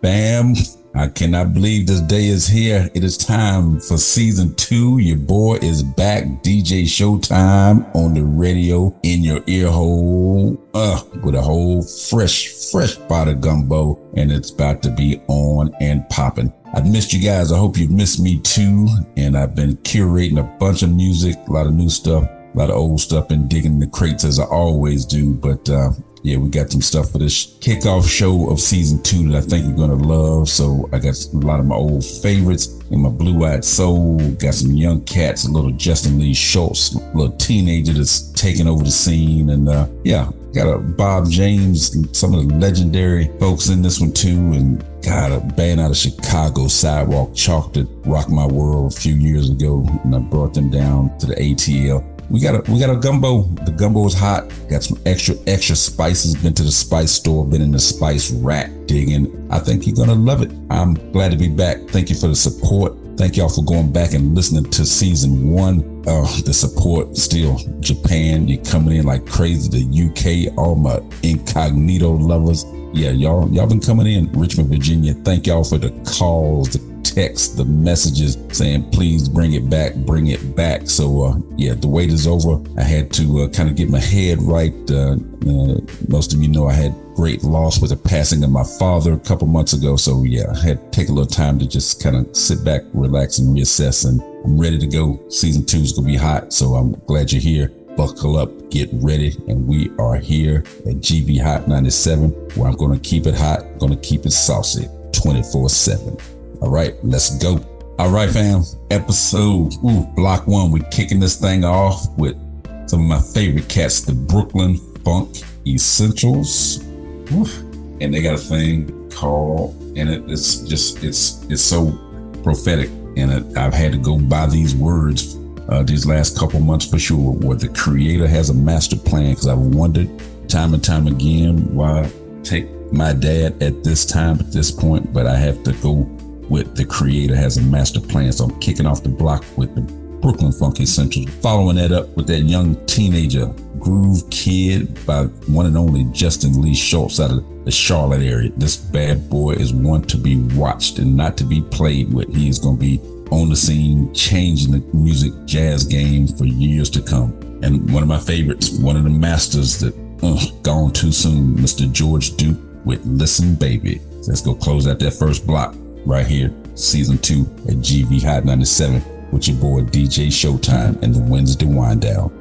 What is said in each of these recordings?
Bam. I cannot believe this day is here. It is time for season two. Your boy is back. DJ Showtime on the radio in your ear hole. Uh, with a whole fresh, fresh pot of gumbo. And it's about to be on and popping. I've missed you guys. I hope you've missed me too. And I've been curating a bunch of music, a lot of new stuff, a lot of old stuff, and digging the crates as I always do. But uh, yeah, we got some stuff for this kickoff show of season two that I think you're gonna love. So I got a lot of my old favorites in my blue eyed soul. Got some young cats, a little Justin Lee Schultz, a little teenager that's taking over the scene, and uh, yeah, got a Bob James, some of the legendary folks in this one too, and got a band out of Chicago, Sidewalk Chalk, that rocked my world a few years ago, and I brought them down to the ATL we got a we got a gumbo. The gumbo is hot. Got some extra extra spices. Been to the spice store. Been in the spice rack digging. I think you're gonna love it. I'm glad to be back. Thank you for the support. Thank y'all for going back and listening to season one. Uh, the support still Japan. You're coming in like crazy. The UK, all my incognito lovers. Yeah, y'all y'all been coming in. Richmond, Virginia. Thank y'all for the calls, the text, the messages saying, please bring it back, bring it back. So, uh, yeah, the wait is over. I had to uh, kind of get my head right. Uh, uh, most of you know I had great loss with the passing of my father a couple months ago. So, yeah, I had to take a little time to just kind of sit back, relax, and reassess. And I'm ready to go. Season two is going to be hot. So, I'm glad you're here buckle up, get ready, and we are here at GV Hot 97, where I'm going to keep it hot, going to keep it saucy 24 7. All right, let's go. All right, fam. Episode ooh, block one. We're kicking this thing off with some of my favorite cats, the Brooklyn Funk Essentials. And they got a thing called, and it, it's just it's it's so prophetic. And it, I've had to go by these words uh, these last couple months for sure, where the creator has a master plan. Because I've wondered time and time again why take my dad at this time, at this point, but I have to go with the creator has a master plan. So I'm kicking off the block with the Brooklyn Funk Essentials. Following that up with that young teenager groove kid by one and only Justin Lee Schultz out of the Charlotte area. This bad boy is one to be watched and not to be played with. He is going to be on the scene, changing the music jazz game for years to come. And one of my favorites, one of the masters that uh, gone too soon, Mr. George Duke with Listen Baby. Let's go close out that first block right here, season two at GV Hot 97 with your boy DJ Showtime and the Wednesday Wind Down.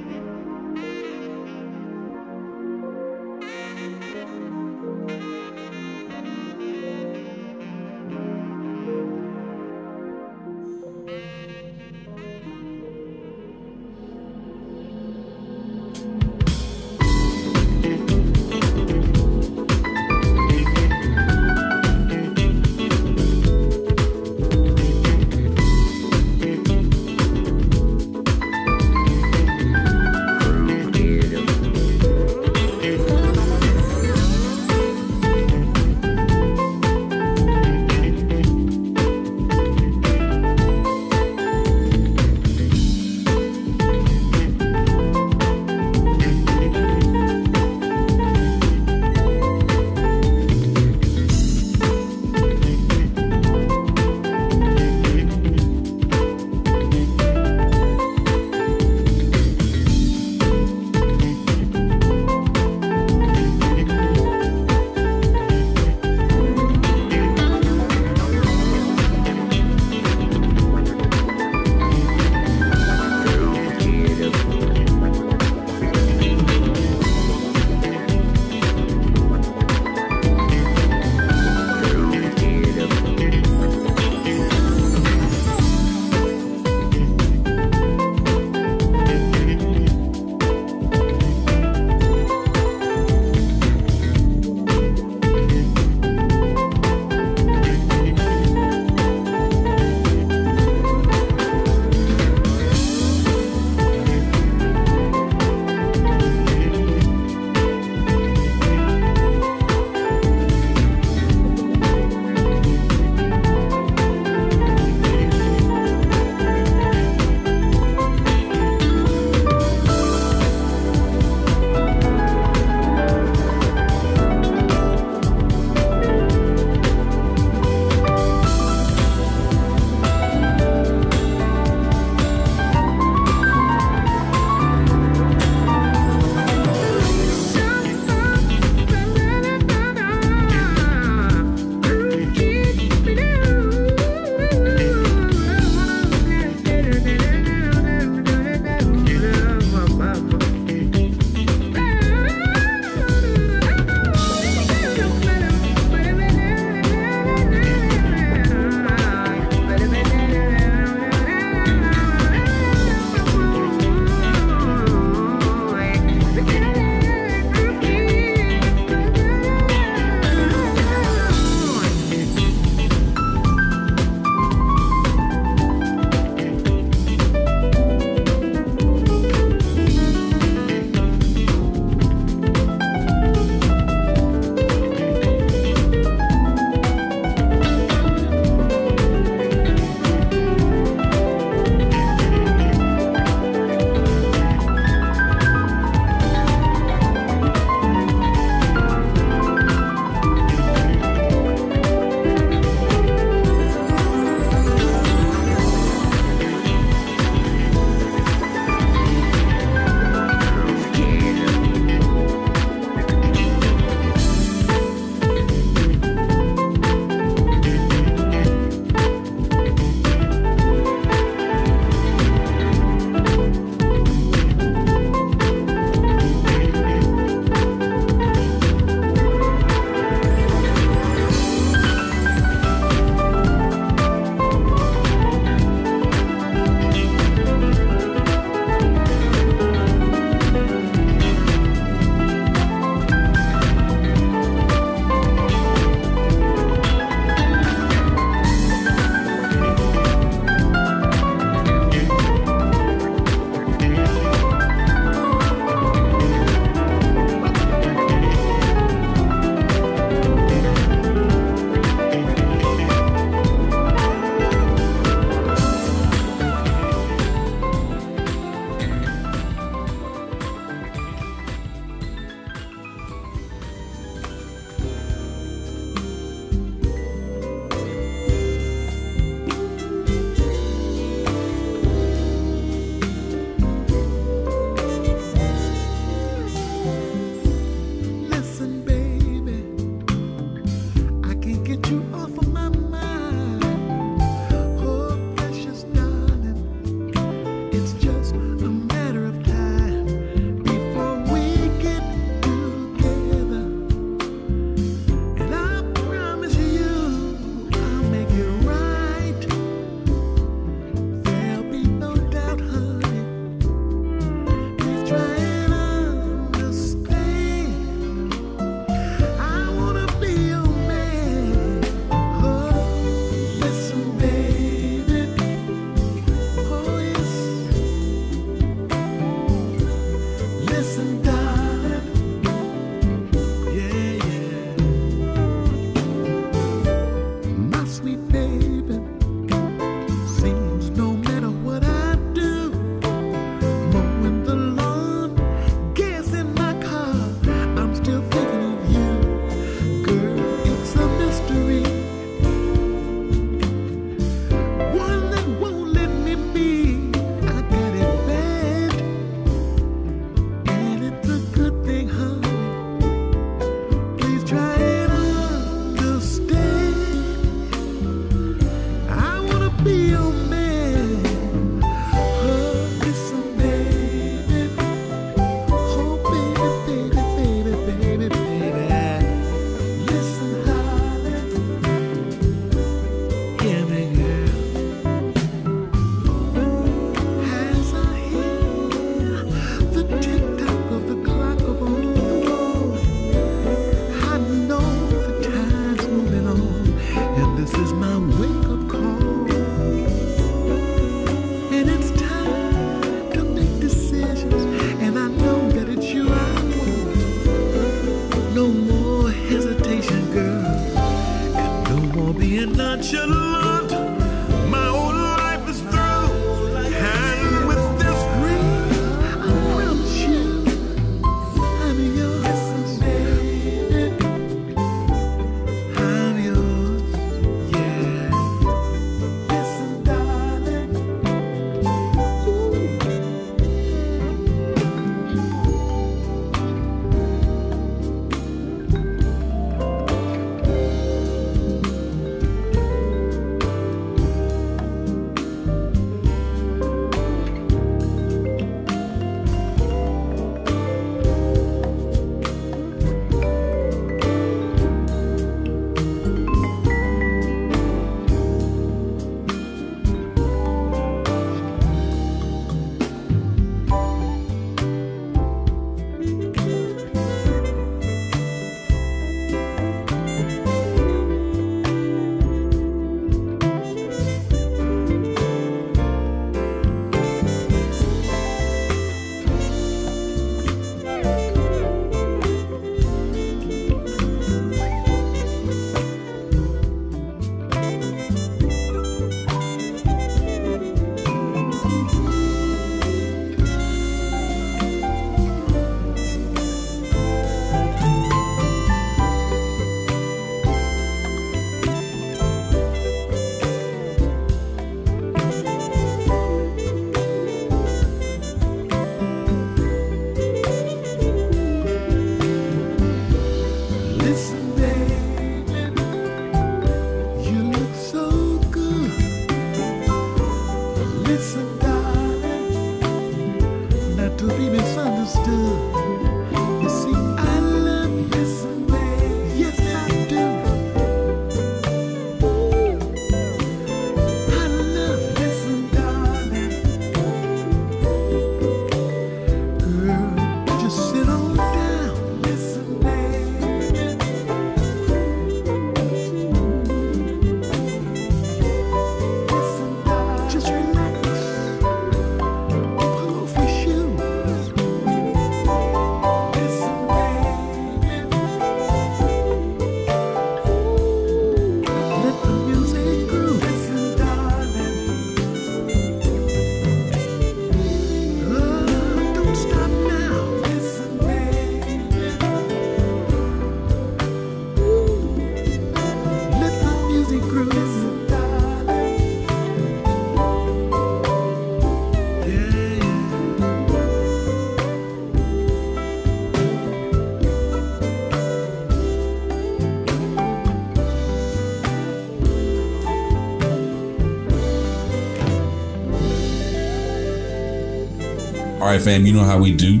Right, fam, you know how we do.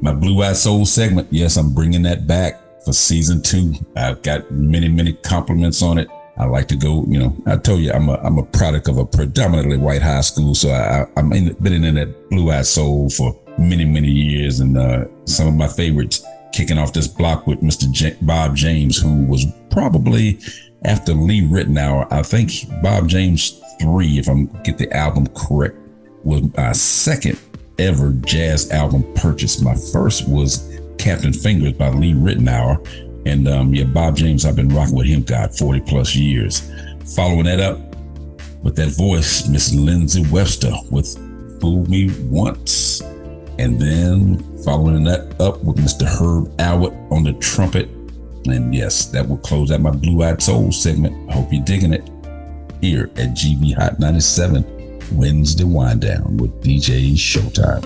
My Blue Eyed Soul segment. Yes, I'm bringing that back for season two. I've got many, many compliments on it. I like to go, you know, I told you I'm a, I'm a product of a predominantly white high school. So I, I'm in, been in that Blue Eyed Soul for many, many years. And uh, some of my favorites kicking off this block with Mr. J- Bob James, who was probably after Lee Ritenour, I think Bob James 3, if I'm get the album correct, was my second ever jazz album purchase. My first was Captain Fingers by Lee Ritenour. And um, yeah, Bob James, I've been rocking with him, God, 40 plus years. Following that up with that voice, Miss Lindsey Webster with Fool Me Once. And then following that up with Mr. Herb Alpert on the trumpet. And yes, that will close out my Blue Eyed Soul segment. I hope you're digging it here at GV Hot 97 Wednesday Wind Down with DJ Showtime.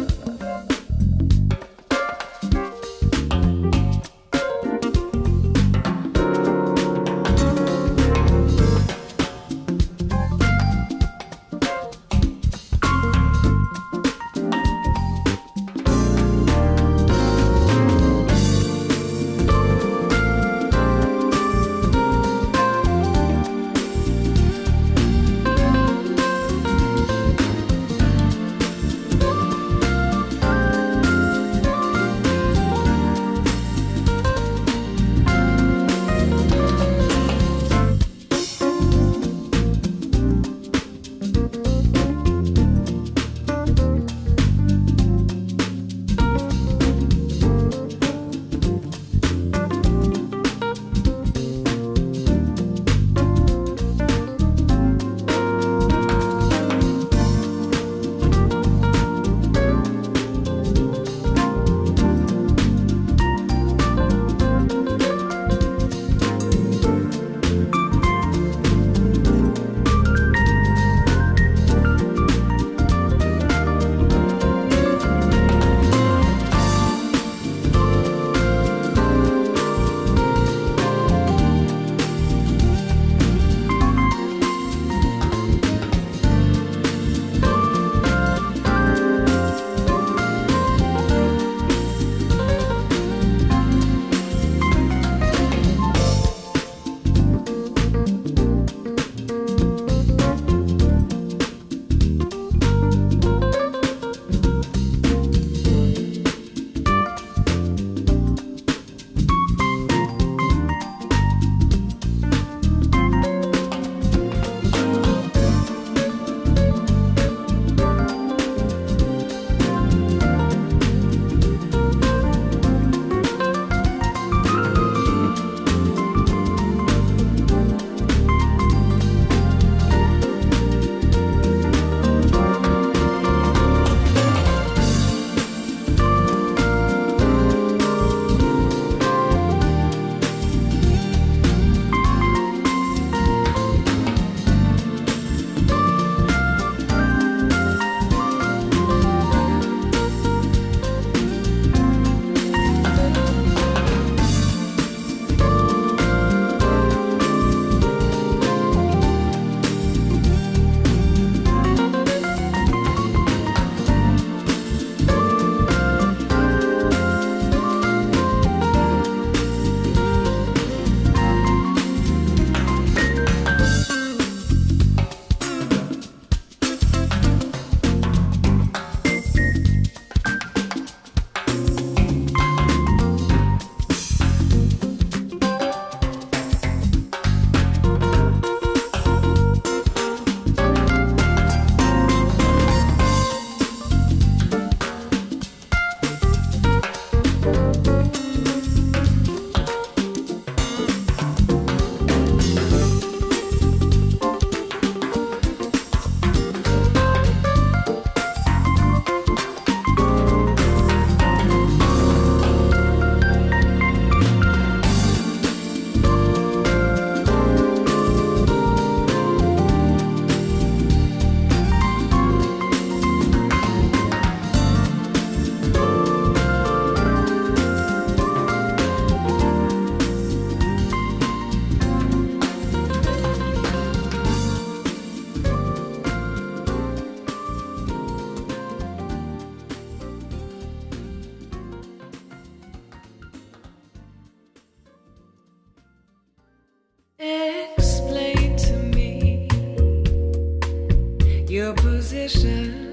人生。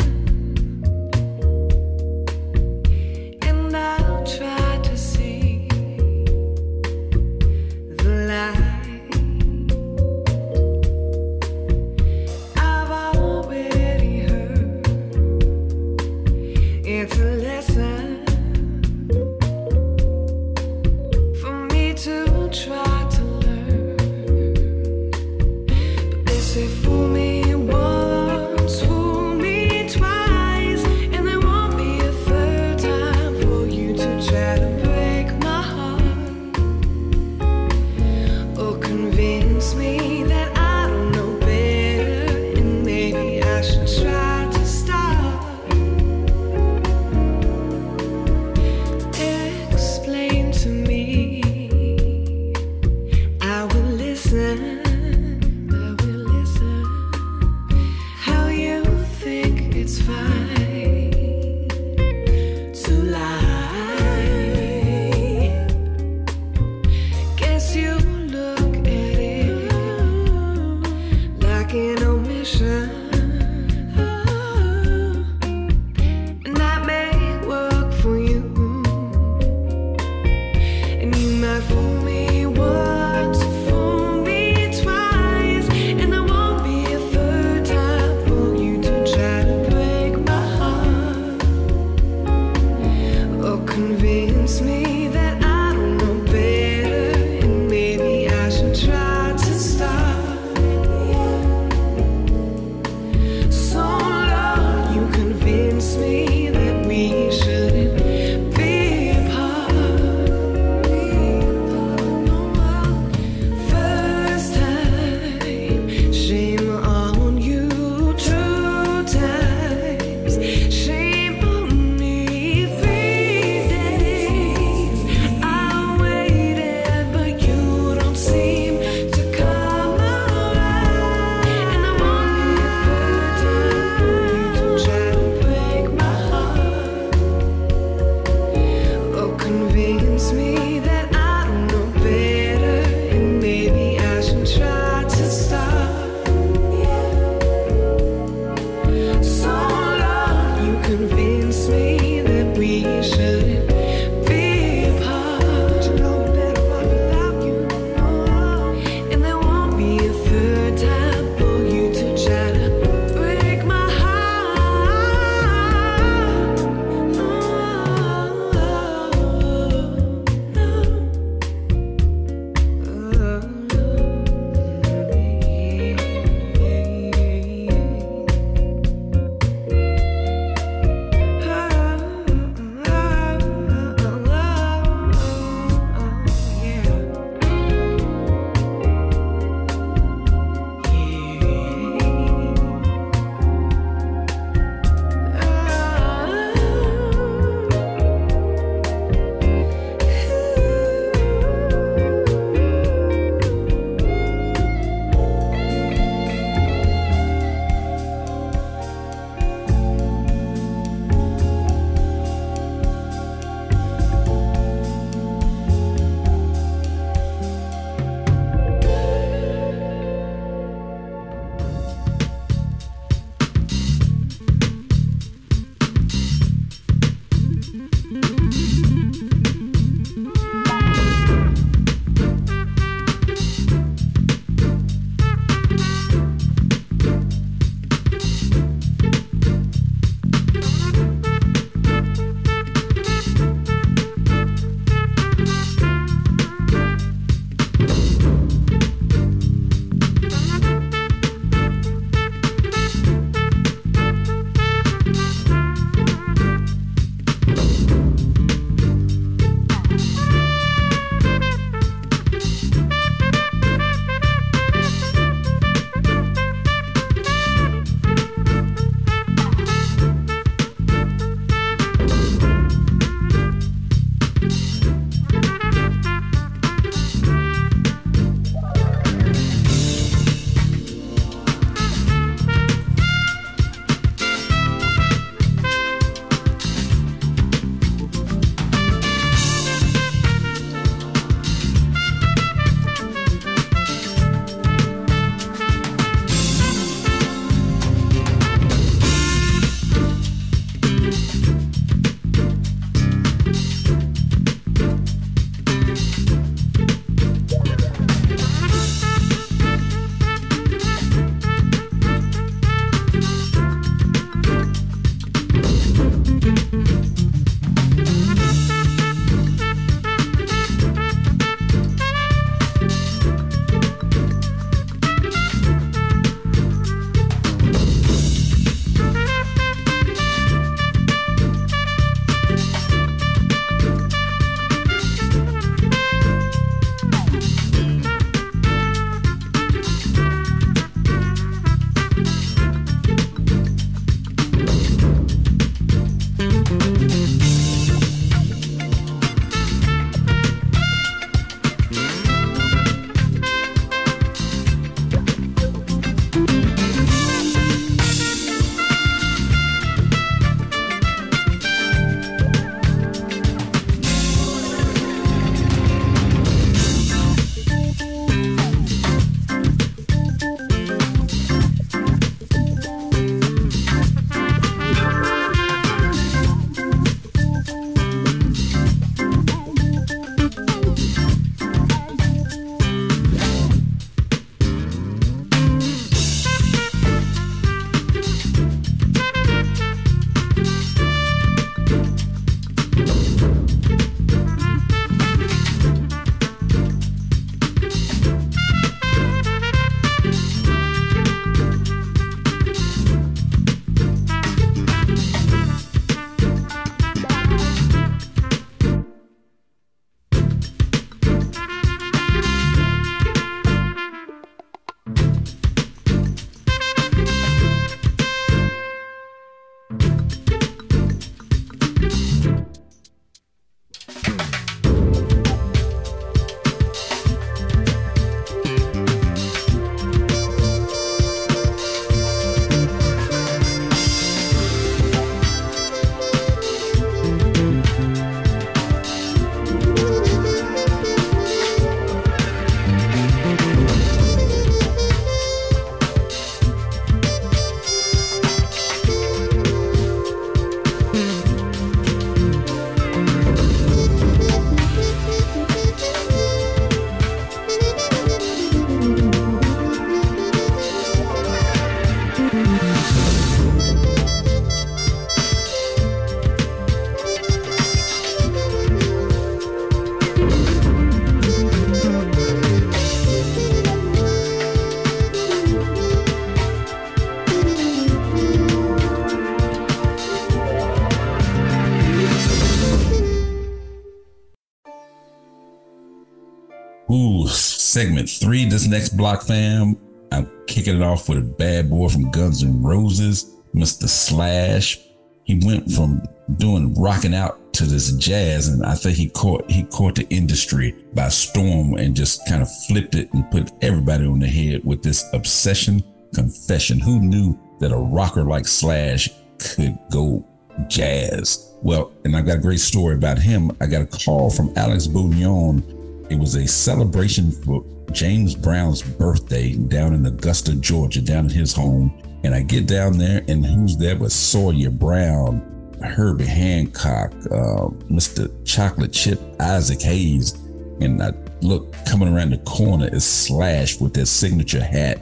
Three, this next block fam. I'm kicking it off with a bad boy from Guns N' Roses, Mr. Slash. He went from doing rocking out to this jazz, and I think he caught he caught the industry by storm and just kind of flipped it and put everybody on the head with this obsession confession. Who knew that a rocker like Slash could go jazz? Well, and I got a great story about him. I got a call from Alex Bugnon it was a celebration for James Brown's birthday down in Augusta, Georgia, down at his home. And I get down there, and who's there but Sawyer Brown, Herbie Hancock, uh, Mr. Chocolate Chip, Isaac Hayes. And I look coming around the corner is Slash with their signature hat,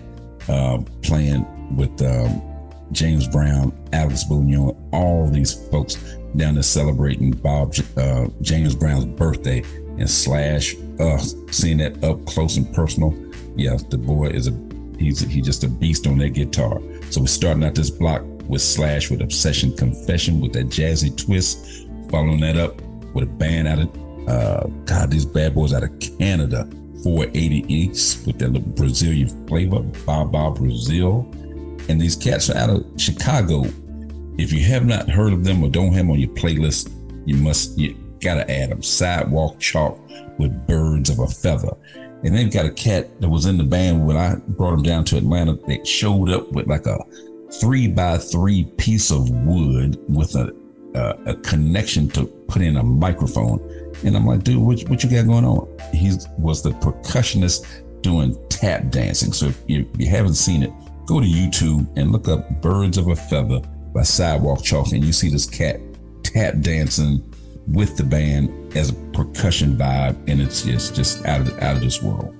uh, playing with um, James Brown, Alex Bugnon, all these folks down there celebrating Bob uh, James Brown's birthday and Slash uh, seeing that up close and personal, yeah, the boy is a he's he's just a beast on that guitar. So we're starting out this block with Slash with Obsession Confession with that jazzy twist, following that up with a band out of uh, God, these bad boys out of Canada, 480 East with that little Brazilian flavor, Bob Brazil. And these cats are out of Chicago. If you have not heard of them or don't have them on your playlist, you must you gotta add them. Sidewalk Chalk with birds of a feather. And they've got a cat that was in the band when I brought him down to Atlanta. They showed up with like a three by three piece of wood with a a, a connection to put in a microphone. And I'm like, dude, what, what you got going on? He was the percussionist doing tap dancing. So if you, if you haven't seen it, go to YouTube and look up Birds of a Feather by Sidewalk Chalk, and you see this cat tap dancing with the band as a percussion vibe, and it's just just out of out of this world.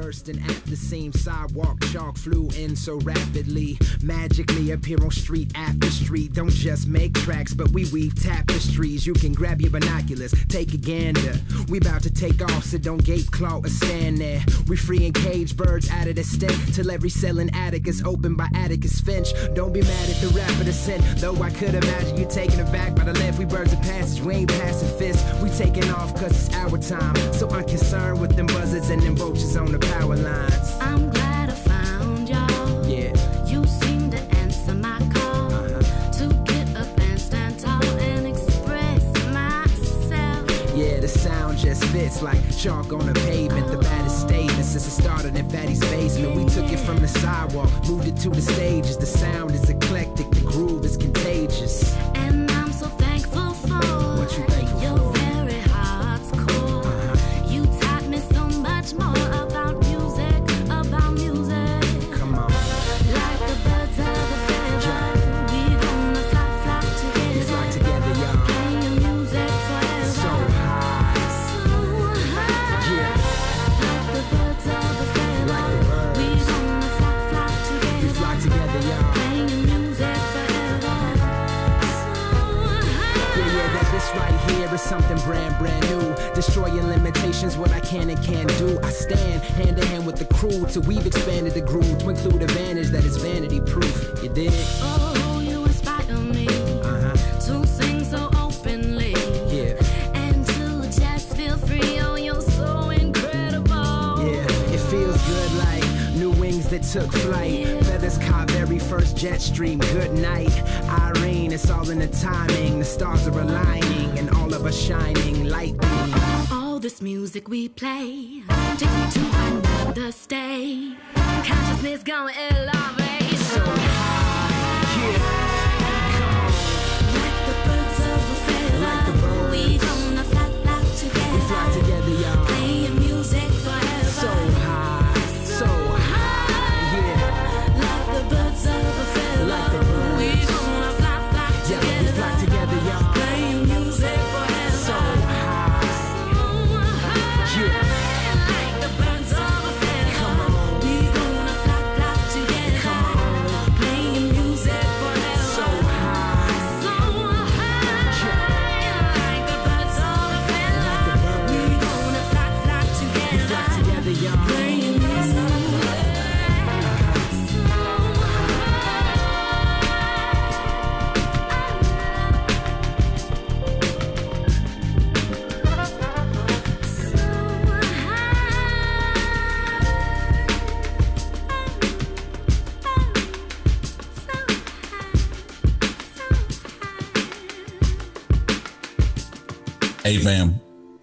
Bursting at the same Sidewalk chalk flew in so rapidly. Magically appear on street after street. Don't just make tracks, but we weave tapestries. You can grab your binoculars, take a gander. We about to take off, so don't gape, claw, or stand there. We freeing cage birds out of the stick till every cell in attic is open by Atticus Finch. Don't be mad at the rapper sin, though I could imagine you taking it back by the left. We birds of passage, we ain't passing fists. We taking off cause it's our time. So unconcerned with them buzzards and them vultures on the power lines. I'm fits like chalk on the pavement. The baddest statement since it started in Fatty's basement. We took it from the sidewalk, moved it to the stages. The sound is eclectic, the groove is contagious. And I'm so thankful for right here is something brand, brand new. Destroying limitations, what I can and can't do. I stand hand in hand with the crew till we've expanded the groove to include advantage that is vanity proof. You dig? Oh, you inspire me Uh huh. to sing so openly. Yeah. And to just feel free, oh, you're so incredible. Yeah, it feels good like new wings that took flight. Feathers caught very first jet stream. Good night, Irene. It's all in the timing. The stars are aligning, and all of us shining lightning. All this music we play takes me to another state. Consciousness gonna elevate. Hey fam,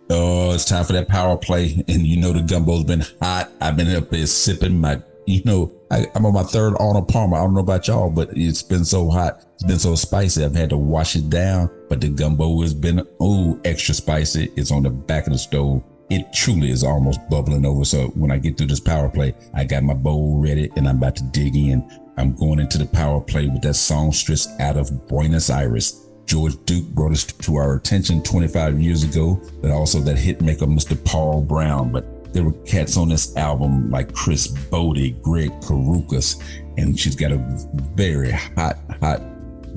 oh, it's time for that power play, and you know the gumbo's been hot. I've been up there sipping my, you know, I, I'm on my third Arnold Palmer. I don't know about y'all, but it's been so hot, it's been so spicy. I've had to wash it down, but the gumbo has been oh extra spicy. It's on the back of the stove. It truly is almost bubbling over. So when I get through this power play, I got my bowl ready, and I'm about to dig in. I'm going into the power play with that songstress out of Buenos Aires. George Duke brought us to our attention 25 years ago, but also that hit maker, Mr. Paul Brown. But there were cats on this album like Chris Botti, Greg Karukas, and she's got a very hot, hot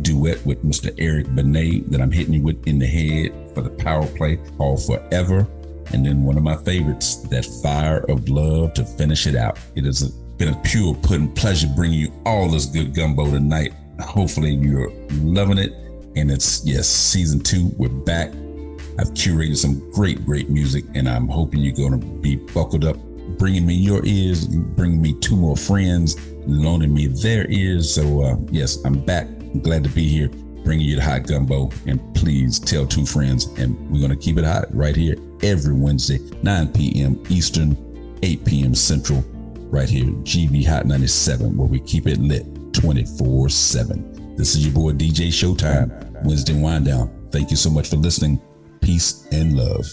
duet with Mr. Eric Benet that I'm hitting you with in the head for the power play called Forever. And then one of my favorites, that Fire of Love to finish it out. It has been a pure pudding pleasure bringing you all this good gumbo tonight. Hopefully you're loving it. And it's, yes, season two, we're back. I've curated some great, great music, and I'm hoping you're going to be buckled up, bringing me your ears, bringing me two more friends, loaning me their ears. So, uh, yes, I'm back. I'm glad to be here, bringing you the hot gumbo. And please tell two friends, and we're going to keep it hot right here every Wednesday, 9 p.m. Eastern, 8 p.m. Central, right here, GV Hot 97, where we keep it lit 24 7. This is your boy DJ Showtime, Wednesday Wind Down. Thank you so much for listening. Peace and love.